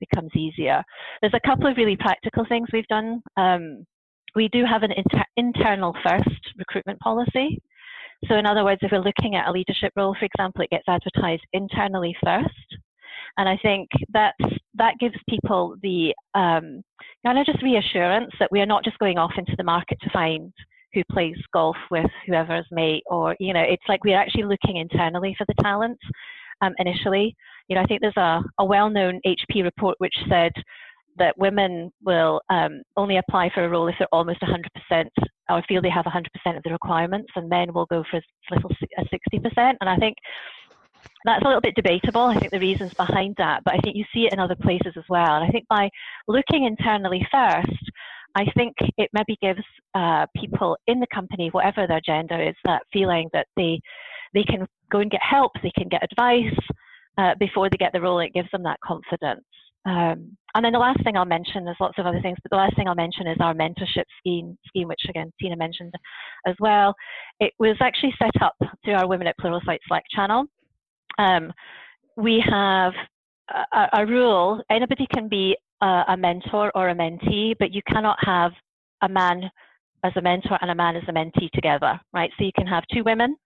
becomes easier. There's a couple of really practical things we've done. Um, we do have an inter internal first recruitment policy. So, in other words, if we're looking at a leadership role, for example, it gets advertised internally first. And I think that that gives people the um, kind of just reassurance that we are not just going off into the market to find who plays golf with whoever's mate, or you know, it's like we're actually looking internally for the talent um, initially. You know, I think there's a, a well-known HP report which said that women will um, only apply for a role if they're almost 100% or feel they have 100% of the requirements, and men will go for as little as 60%. And I think that's a little bit debatable. I think the reasons behind that, but I think you see it in other places as well. And I think by looking internally first, I think it maybe gives uh, people in the company, whatever their gender is, that feeling that they they can go and get help, they can get advice uh, before they get the role. It gives them that confidence. Um, and then the last thing I'll mention, there's lots of other things, but the last thing I'll mention is our mentorship scheme, scheme which again Tina mentioned as well. It was actually set up through our Women at Pluralsight Slack channel. Um, we have a, a, rule: anybody can be a, a mentor or a mentee, but you cannot have a man as a mentor and a man as a mentee together, right? So you can have two women,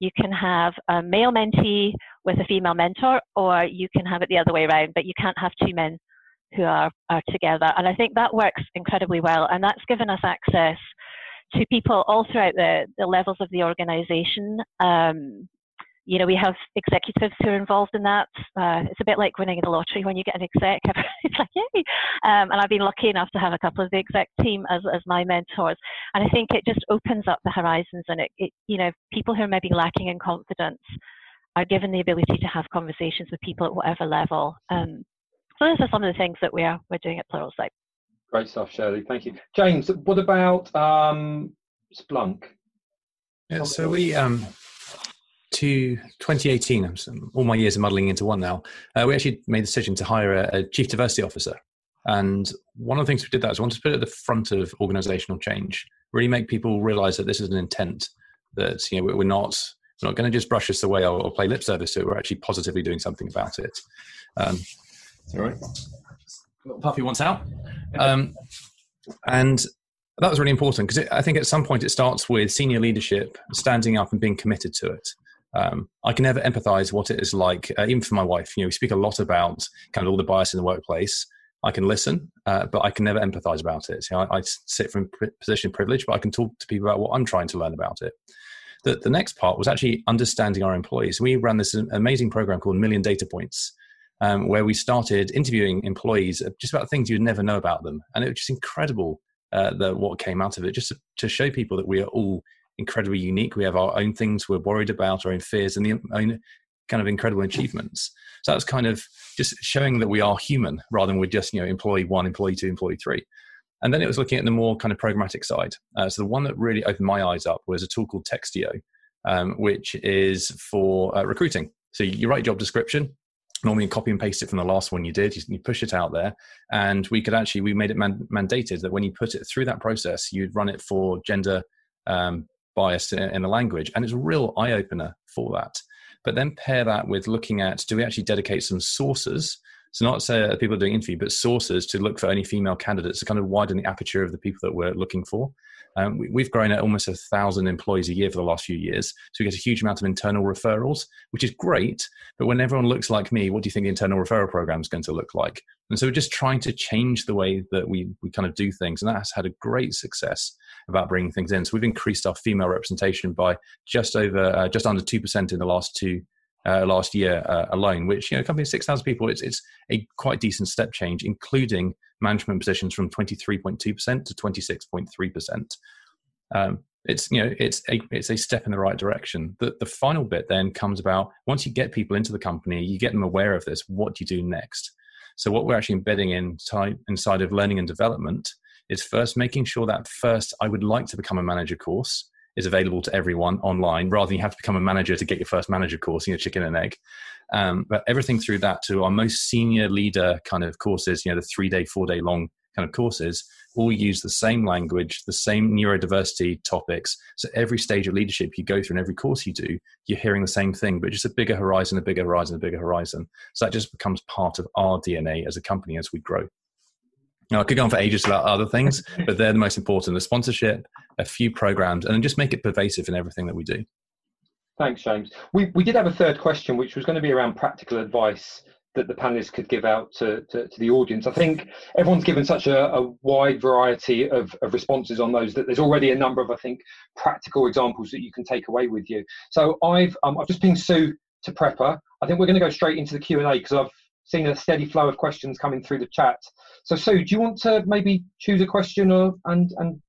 you can have a male mentee with a female mentor, or you can have it the other way around, but you can't have two men who are, are together. And I think that works incredibly well. And that's given us access to people all throughout the, the levels of the organization. Um, you know, we have executives who are involved in that. Uh, it's a bit like winning the lottery when you get an exec. [laughs] it's like, yay! Um, and I've been lucky enough to have a couple of the exec team as, as my mentors. And I think it just opens up the horizons and it, it, you know, people who are maybe lacking in confidence are given the ability to have conversations with people at whatever level. Um, so those are some of the things that we're, we're doing at Pluralsight. Great stuff, Shirley. Thank you. James, what about um, Splunk? Yeah, so we, um, to 2018, all my years are muddling into one now, uh, we actually made the decision to hire a, a, chief diversity officer. And one of the things we did that is we wanted to put it at the front of organizational change, really make people realize that this is an intent, that you know, we're not we're not going to just brush this away or, or, play lip service to it. We're actually positively doing something about it. Um, sorry, little puppy wants out. Um, and that was really important because I think at some point it starts with senior leadership standing up and being committed to it. Um, I can never empathize what it is like, uh, even for my wife. You know, we speak a lot about kind of all the bias in the workplace. I can listen, uh, but I can never empathize about it. You know, I, I, sit from a position of privilege, but I can talk to people about what I'm trying to learn about it. The, the next part was actually understanding our employees. We ran this amazing program called Million Data Points, um, where we started interviewing employees just about things you'd never know about them, and it was just incredible uh, the, what came out of it, just to, to show people that we are all incredibly unique. We have our own things we're worried about, our own fears, and the own kind of incredible achievements. So that's kind of just showing that we are human rather than we're just you know employee one, employee two, employee three. And then it was looking at the more kind of programmatic side. Uh, so the one that really opened my eyes up was a tool called Textio, um, which is for uh, recruiting. So you write a job description, normally you copy and paste it from the last one you did you, you push it out there and we could actually we made it man, mandated that when you put it through that process you'd run it for gender um, bias in the language. And it's a real eye opener for that. But then pair that with looking at do we actually dedicate some sources? So, not say people are doing interview, but sources to look for only female candidates to kind of widen the aperture of the people that we're looking for. Um, we, have grown at almost a thousand employees a year for the last few years. So we get a huge amount of internal referrals, which is great. But when everyone looks like me, what do you think the internal referral program is going to look like? And so we're just trying to change the way that we, we kind of do things. And that has had a great success about bringing things in. So we've increased our female representation by just over, uh, just under 2% in the last two uh, last year uh, alone, which you know, a company of six thousand people, it's it's a quite decent step change, including management positions from twenty three point two percent to twenty six point three percent. Um, it's you know it's a it's a step in the right direction. The the final bit then comes about once you get people into the company, you get them aware of this. What do you do next? So what we're actually embedding inside inside of learning and development is first making sure that first I would like to become a manager course is available to everyone online rather than you have to become a manager to get your first manager course, you know, chicken and egg. Um, but everything through that to our most senior leader kind of courses, you know, the three day, four day long kind of courses, all use the same language, the same neurodiversity topics. So every stage of leadership you go through and every course you do, you're hearing the same thing, but just a bigger horizon, a bigger horizon, a bigger horizon. So that just becomes part of our DNA as a company as we grow. Now, I could go on for ages about other things, but they're the most important the sponsorship, a few programs, and just make it pervasive in everything that we do. Thanks, James. We, we did have a third question, which was going to be around practical advice that the panelists could give out to, to, to the audience. I think everyone's given such a, a wide variety of, of, responses on those that there's already a number of, I think, practical examples that you can take away with you. So I've, um, I've just pinged Sue to prepper. I think we're going to go straight into the Q&A because I've seen a steady flow of questions coming through the chat. So, Sue, do you want to maybe choose a question or, and, and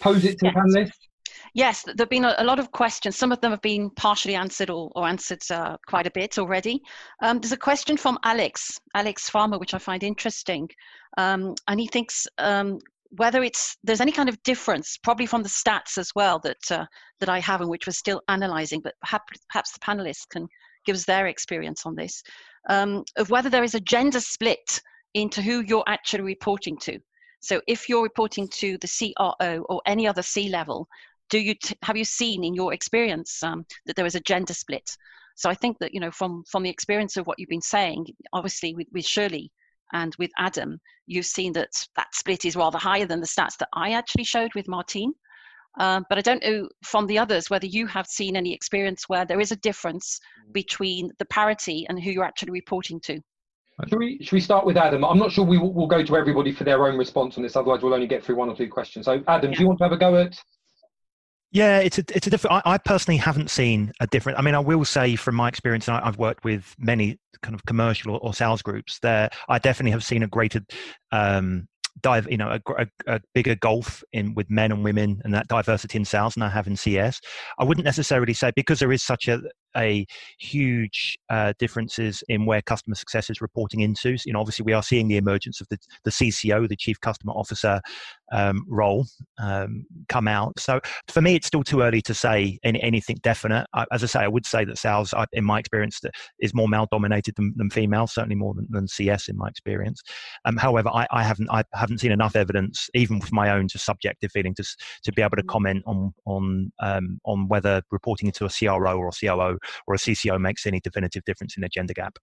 pose it to yes. the panelists? Yes, there have been a, lot of questions. Some of them have been partially answered or, or answered uh, quite a bit already. Um, there's a question from Alex, Alex Farmer, which I find interesting. Um, and he thinks um, whether it's there's any kind of difference, probably from the stats as well that uh, that I have and which we're still analysing, but perhaps, perhaps the panelists can give us their experience on this um, of whether there is a gender split into who you're actually reporting to. So if you're reporting to the CRO or any other C level, do you t- have you seen in your experience um, that there is a gender split? So I think that you know from from the experience of what you've been saying, obviously with, with Shirley and with Adam, you've seen that that split is rather higher than the stats that I actually showed with Martine. Um, but I don't know from the others whether you have seen any experience where there is a difference mm. between the parity and who you're actually reporting to. Should we, should we start with Adam? I'm not sure we will we'll go to everybody for their own response on this, otherwise we'll only get through one or two questions. So Adam, yeah. do you want to have a go at Yeah, it's a it's a different. I, I, personally haven't seen a different. I mean, I will say from my experience, and I, have worked with many kind of commercial or, or, sales groups. There, I definitely have seen a greater um, dive, you know, a, a, a, bigger gulf in with men and women and that diversity in sales than I have in CS. I wouldn't necessarily say because there is such a a huge uh, differences in where customer success is reporting into. So, you know, obviously we are seeing the emergence of the, the CCO, the Chief Customer Officer um, role, um, come out. So for me, it's still too early to say any, anything definite. I, as I say, I would say that sales, in my experience, is more male dominated than, than female, certainly more than, than, CS in my experience. Um, however, I, I, haven't I haven't seen enough evidence, even with my own just subjective feeling, to to be able to mm. comment on on um, on whether reporting into a CRO or a COO or a CCO makes any definitive difference in the gender gap.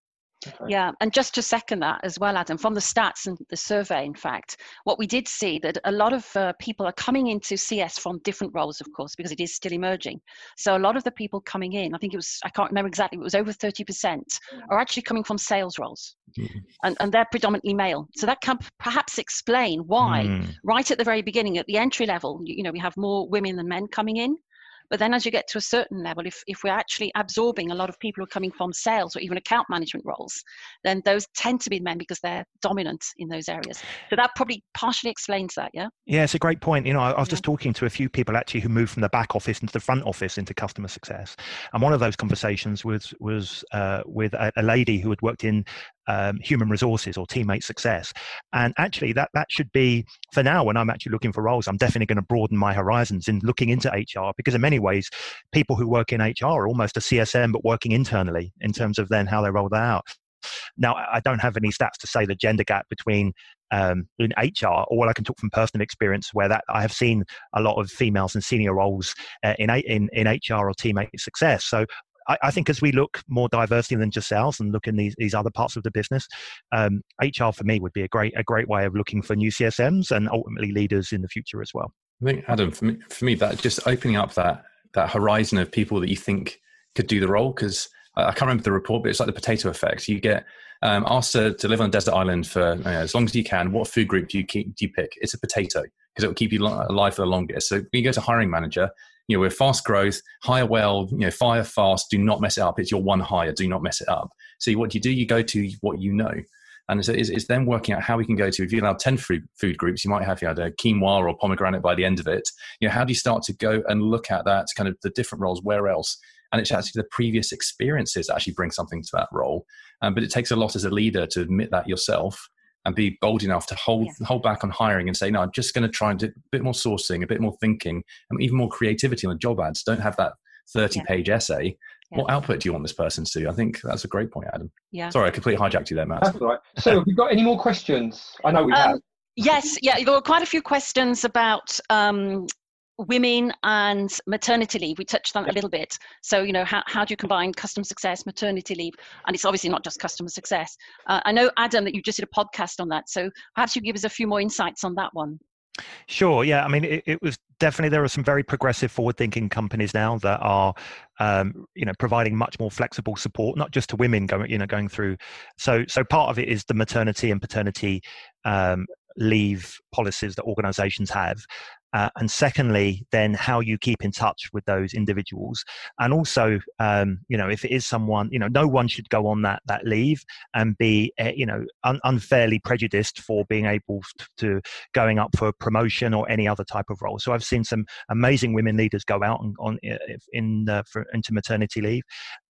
Okay. Yeah, and just to second that as well, Adam, from the stats and the survey, in fact, what we did see that a lot of uh, people are coming into CS from different roles, of course, because it is still emerging. So a lot of the people coming in, I think it was, I can't remember exactly, it was over 30%, are actually coming from sales roles. Mm-hmm. And, and they're predominantly male. So that can perhaps explain why, mm. right at the very beginning, at the entry level, you, you know, we have more women than men coming in. But then as you get to a certain level, if, if we're actually absorbing a lot of people who are coming from sales or even account management roles, then those tend to be men because they're dominant in those areas. So that probably partially explains that, yeah? Yeah, it's a great point. You know, I, I was yeah. just talking to a few people actually who moved from the back office into the front office into customer success. And one of those conversations was, was uh, with a, a lady who had worked in um, human resources or teammate success. And actually, that that should be for now. When I'm actually looking for roles, I'm definitely going to broaden my horizons in looking into HR because in many ways, people who work in HR are almost a CSM but working internally in terms of then how they roll that out. Now, I don't have any stats to say the gender gap between um, in HR, or what I can talk from personal experience where that I have seen a lot of females in senior roles uh, in, in in HR or teammate success. So I, I, think as we look more diversity than just sales and look in these, these other parts of the business, um, HR for me would be a great a great way of looking for new CSMs and ultimately leaders in the future as well. I think Adam, for me, for me that just opening up that that horizon of people that you think could do the role because I can't remember the report, but it's like the potato effect. You get um, asked to, to, live on a desert island for you know, as long as you can. What food group do you keep, do you pick? It's a potato because it will keep you alive for the longest. So when you go to hiring manager, you know, we're fast growth, hire well, you know, fire fast, do not mess it up. It's your one hire, do not mess it up. So what do you do? You go to what you know. And so it's, it's then working out how we can go to, if you allow 10 food, food groups, you might have you know, quinoa or pomegranate by the end of it. You know, how do you start to go and look at that kind of the different roles, where else? And it's actually the previous experiences that actually bring something to that role. Um, but it takes a lot as a leader to admit that yourself and be bold enough to hold yeah. hold back on hiring and say, no, I'm just going to try and do a bit more sourcing, a bit more thinking, and even more creativity on the job ads. Don't have that 30 yeah. page essay. Yeah. What output do you want this person to do? I think that's a great point, Adam. Yeah. Sorry, I completely hijacked you there, Matt. That's right. So, have you got any more questions? I know we um, have. Yes, yeah, there were quite a few questions about um, women and maternity leave. We touched on a little bit. So you know how, how do you combine customer success maternity leave? And it's obviously not just customer success. Uh, i know adam that you just did a podcast on that. So perhaps you give us a few more insights on that one. Sure. Yeah. I mean, it, it, was definitely there are some very progressive, forward-thinking companies now that are, um, you know, providing much more flexible support, not just to women going, you know, going through. So, so part of it is the maternity and paternity um, leave policies that organisations have, uh, and secondly, then how you keep in touch with those individuals, and also, um, you know, if it is someone, you know, no one should go on that that leave and be, uh, you know, un- unfairly prejudiced for being able to going up for promotion or any other type of role. So I've seen some amazing women leaders go out on, on in uh, for, into maternity leave,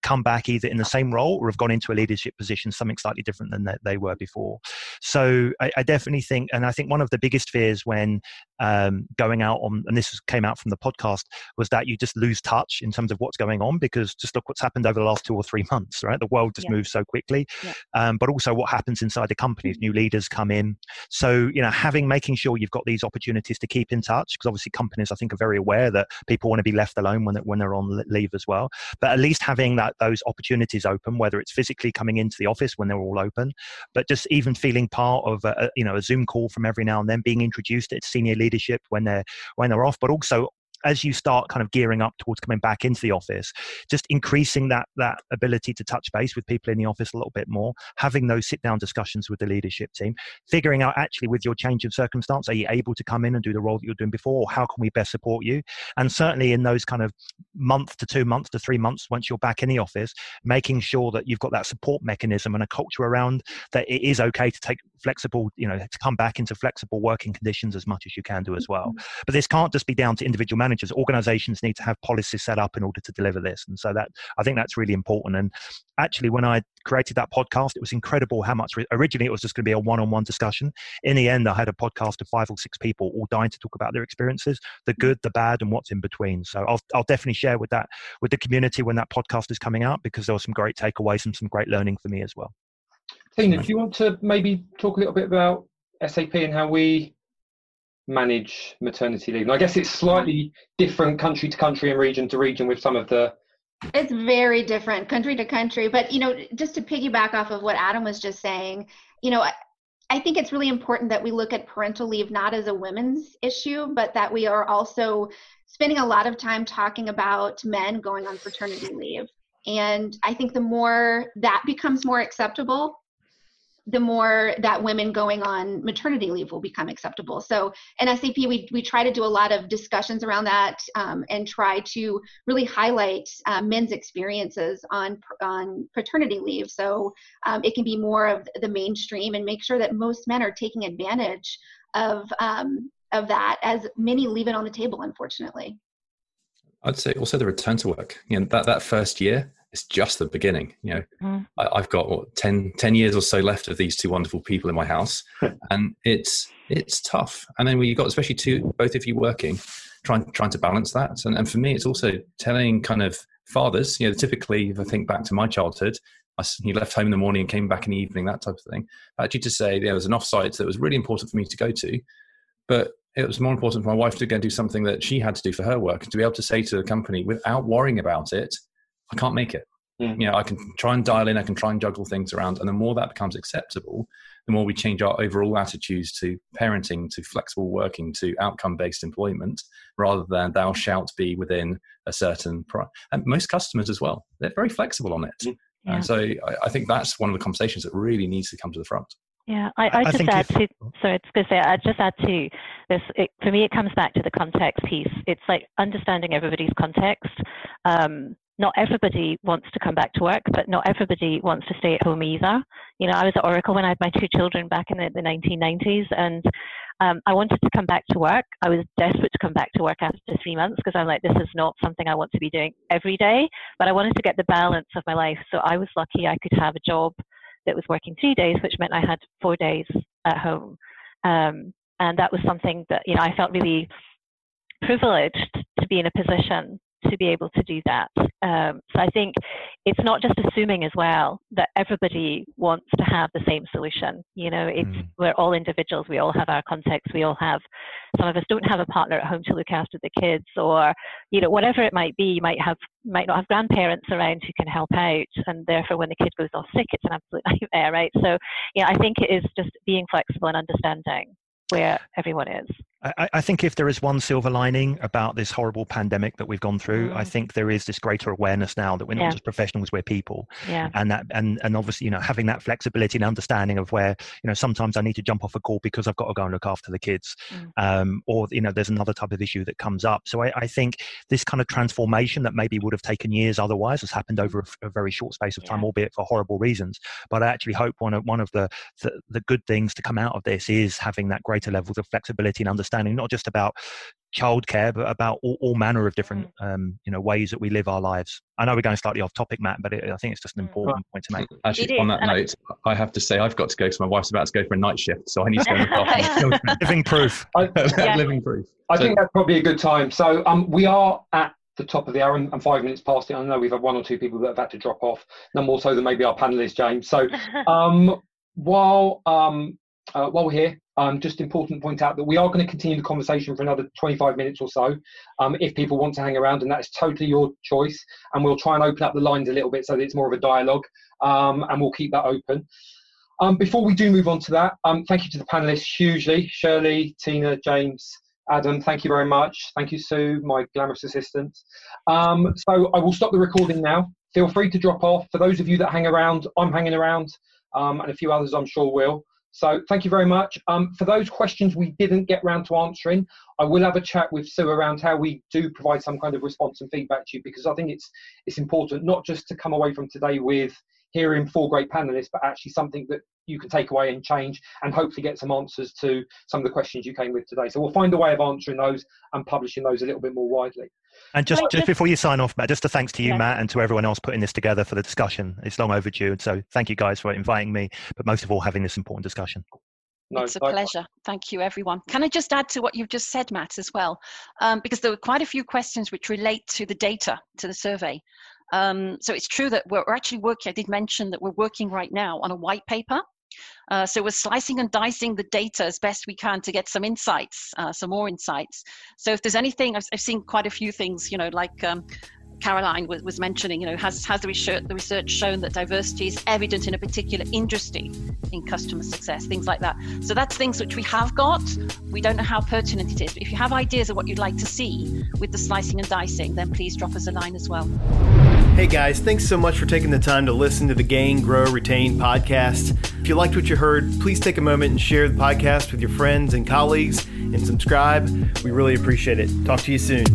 come back either in the same role or have gone into a leadership position, something slightly different than they, they were before. So I, I, definitely think, and I think one of the biggest fears when um, going out on, and this came out from the podcast, was that you just lose touch in terms of what's going on because just look what's happened over the last two or three [laughs] months, right? The world just yeah. moves so quickly, yeah. um, but also what happens inside the companies. New leaders come in, so you know having making sure you've got these opportunities to keep in touch because obviously companies I think are very aware that people want to be left alone when when they're on leave as well. But at least having that those opportunities open, whether it's physically coming into the office when they're all open, but just even feeling part of a, you know a Zoom call from every now and then, being introduced at senior leadership when they're when they're off, but also as you start kind of gearing up towards coming back into the office, just increasing that that ability to touch base with people in the office a little bit more, having those sit down discussions with the leadership team, figuring out actually with your change of circumstance, are you able to come in and do the role that you're doing before, or how can we best support you? And certainly in those kind of month to two months to three months once you're back in the office, making sure that you've got that support mechanism and a culture around that it is okay to take flexible, you know, to come back into flexible working conditions as much as you can do as well. Mm-hmm. But this can't just be down to individual managers. Organizations need to have policies set up in order to deliver this. And so that I think that's really important. And actually, when I created that podcast, it was incredible how much originally it was just going to be a one on one discussion. In the end, I had a podcast of five or six people all dying to talk about their experiences, the mm-hmm. good, the bad, and what's in between. So I'll, I'll definitely share with that with the community when that podcast is coming out because there were some great takeaways and some great learning for me as well. Tina, do you want to maybe talk a little bit about SAP and how we manage maternity leave? And I guess it's slightly different country to country and region to region with some of the. It's very different country to country. But, you know, just to piggyback off of what Adam was just saying, you know, I think it's really important that we look at parental leave not as a women's issue, but that we are also spending a lot of time talking about men going on paternity leave. And I think the more that becomes more acceptable, the more that women going on maternity leave will become acceptable. So in SAP, we, we try to do a lot of discussions around that um, and try to really highlight uh, men's experiences on, on paternity leave. So um, it can be more of the mainstream and make sure that most men are taking advantage of, um, of that as many leave it on the table, unfortunately. I'd say also the return to work. You know, that, that first year, is just the beginning. You know, mm. I, have got what 10, 10, years or so left of these two wonderful people in my house, [laughs] and it's it's tough. And then when you've got, especially two, both of you working, trying trying to balance that. And, and for me, it's also telling kind of fathers. You know, typically, if I think back to my childhood, I, he left home in the morning and came back in the evening, that type of thing. Actually, to say there was an offsite that was really important for me to go to, but it was more important for my wife to go and do something that she had to do for her work to be able to say to the company without worrying about it I can't make it. Mm. You know, I can try and dial in, I can try and juggle things around, and the more that becomes acceptable, the more we change our overall attitudes to parenting, to flexible working, to outcome-based employment, rather than thou shalt be within a certain. Pro- and most customers as well, they're very flexible on it. Mm. Yeah. And so I, I think that's one of the conversations that really needs to come to the front. Yeah, I, I, I just add to. Sorry, it's going to say I just add to this. It, for me, it comes back to the context piece. It's like understanding everybody's context. Um, not everybody wants to come back to work, but not everybody wants to stay at home either. You know, I was at Oracle when I had my two children back in the, the 1990s, and um, I wanted to come back to work. I was desperate to come back to work after three months because I'm like, this is not something I want to be doing every day, but I wanted to get the balance of my life. So I was lucky I could have a job that was working three days, which meant I had four days at home. Um, and that was something that, you know, I felt really privileged to be in a position to be able to do that. Um, so I think it's not just assuming as well that everybody wants to have the same solution. You know, it's mm. we're all individuals. We all have our context. We all have. Some of us don't have a partner at home to look after the kids, or you know, whatever it might be. You might have might not have grandparents around who can help out, and therefore when the kid goes off sick, it's an absolute [laughs] nightmare, right? So yeah, I think it is just being flexible and understanding where everyone is. I, I, think if there is one silver lining about this horrible pandemic that we've gone through, mm. I think there is this greater awareness now that we're not yeah. just professionals, we're people. Yeah. And that and and obviously, you know, having that flexibility and understanding of where, you know, sometimes I need to jump off a call because I've got to go and look after the kids. Mm. Um, or, you know, there's another type of issue that comes up. So I, I, think this kind of transformation that maybe would have taken years otherwise has happened over a, a very short space of time, yeah. albeit for horrible reasons. But I actually hope one of one of the, the the good things to come out of this is having that greater levels of flexibility and understanding, not just about childcare, but about all, all manner of different mm. um, you know ways that we live our lives. I know we're going slightly off topic, Matt, but it, I think it's just an mm. important point to make. Actually, on that note, I have to say I've got to go because my wife's about to go for a night shift, so I need to go. Look [laughs] [laughs] Living proof. I, [laughs] yeah. Living proof. I so, think that's probably a good time. So um, we are at the top of the hour and, five minutes past it. I know we've had one or two people that have had to drop off, none more so than maybe our panelist James. So um, while um, uh, while we're here, um, just important to point out that we are going to continue the conversation for another 25 minutes or so um, if people want to hang around, and that's totally your choice. And we'll try and open up the lines a little bit so that it's more of a dialogue, um, and we'll keep that open. Um, before we do move on to that, um, thank you to the panelists hugely Shirley, Tina, James, Adam, thank you very much. Thank you, Sue, my glamorous assistant. Um, so I will stop the recording now. Feel free to drop off. For those of you that hang around, I'm hanging around, and a few others I'm sure will. So thank you very much. Um, for those questions we didn't get round to answering, I will have a chat with Sue around how we do provide some kind of response and feedback to you because I think it's it's important not just to come away from today with hearing four great panelists, but actually something that you can take away and change and hopefully get some answers to some of the questions you came with today. So we'll find a way of answering those and publishing those a little bit more widely. And just, just before you sign off, Matt, just a thanks to you, yeah. Matt, and to everyone else putting this together for the discussion. It's long overdue. And so thank you guys for inviting me, but most of all, having this important discussion. No, it's a pleasure. Thank you, everyone. Can I just add to what you've just said, Matt, as well? Um, because there were quite a few questions which relate to the data, to the survey. Um, so it's true that we're actually working, I did mention that we're working right now on a white paper. Uh, so we're slicing and dicing the data as best we can to get some insights, uh, some more insights. So if there's anything, I've, I've seen quite a few things, you know, like um, Caroline was, was mentioning, you know, has, has the, research, the research shown that diversity is evident in a particular industry in customer success, things like that. So that's things which we have got. We don't know how pertinent it is. But if you have ideas of what you'd like to see with the slicing and dicing, then please drop us a line as well. Hey guys, thanks so much for taking the time to listen to the Gain, Grow, Retain podcast. If you liked what you heard, please take a moment and share the podcast with your friends and colleagues and subscribe. We really appreciate it. Talk to you soon.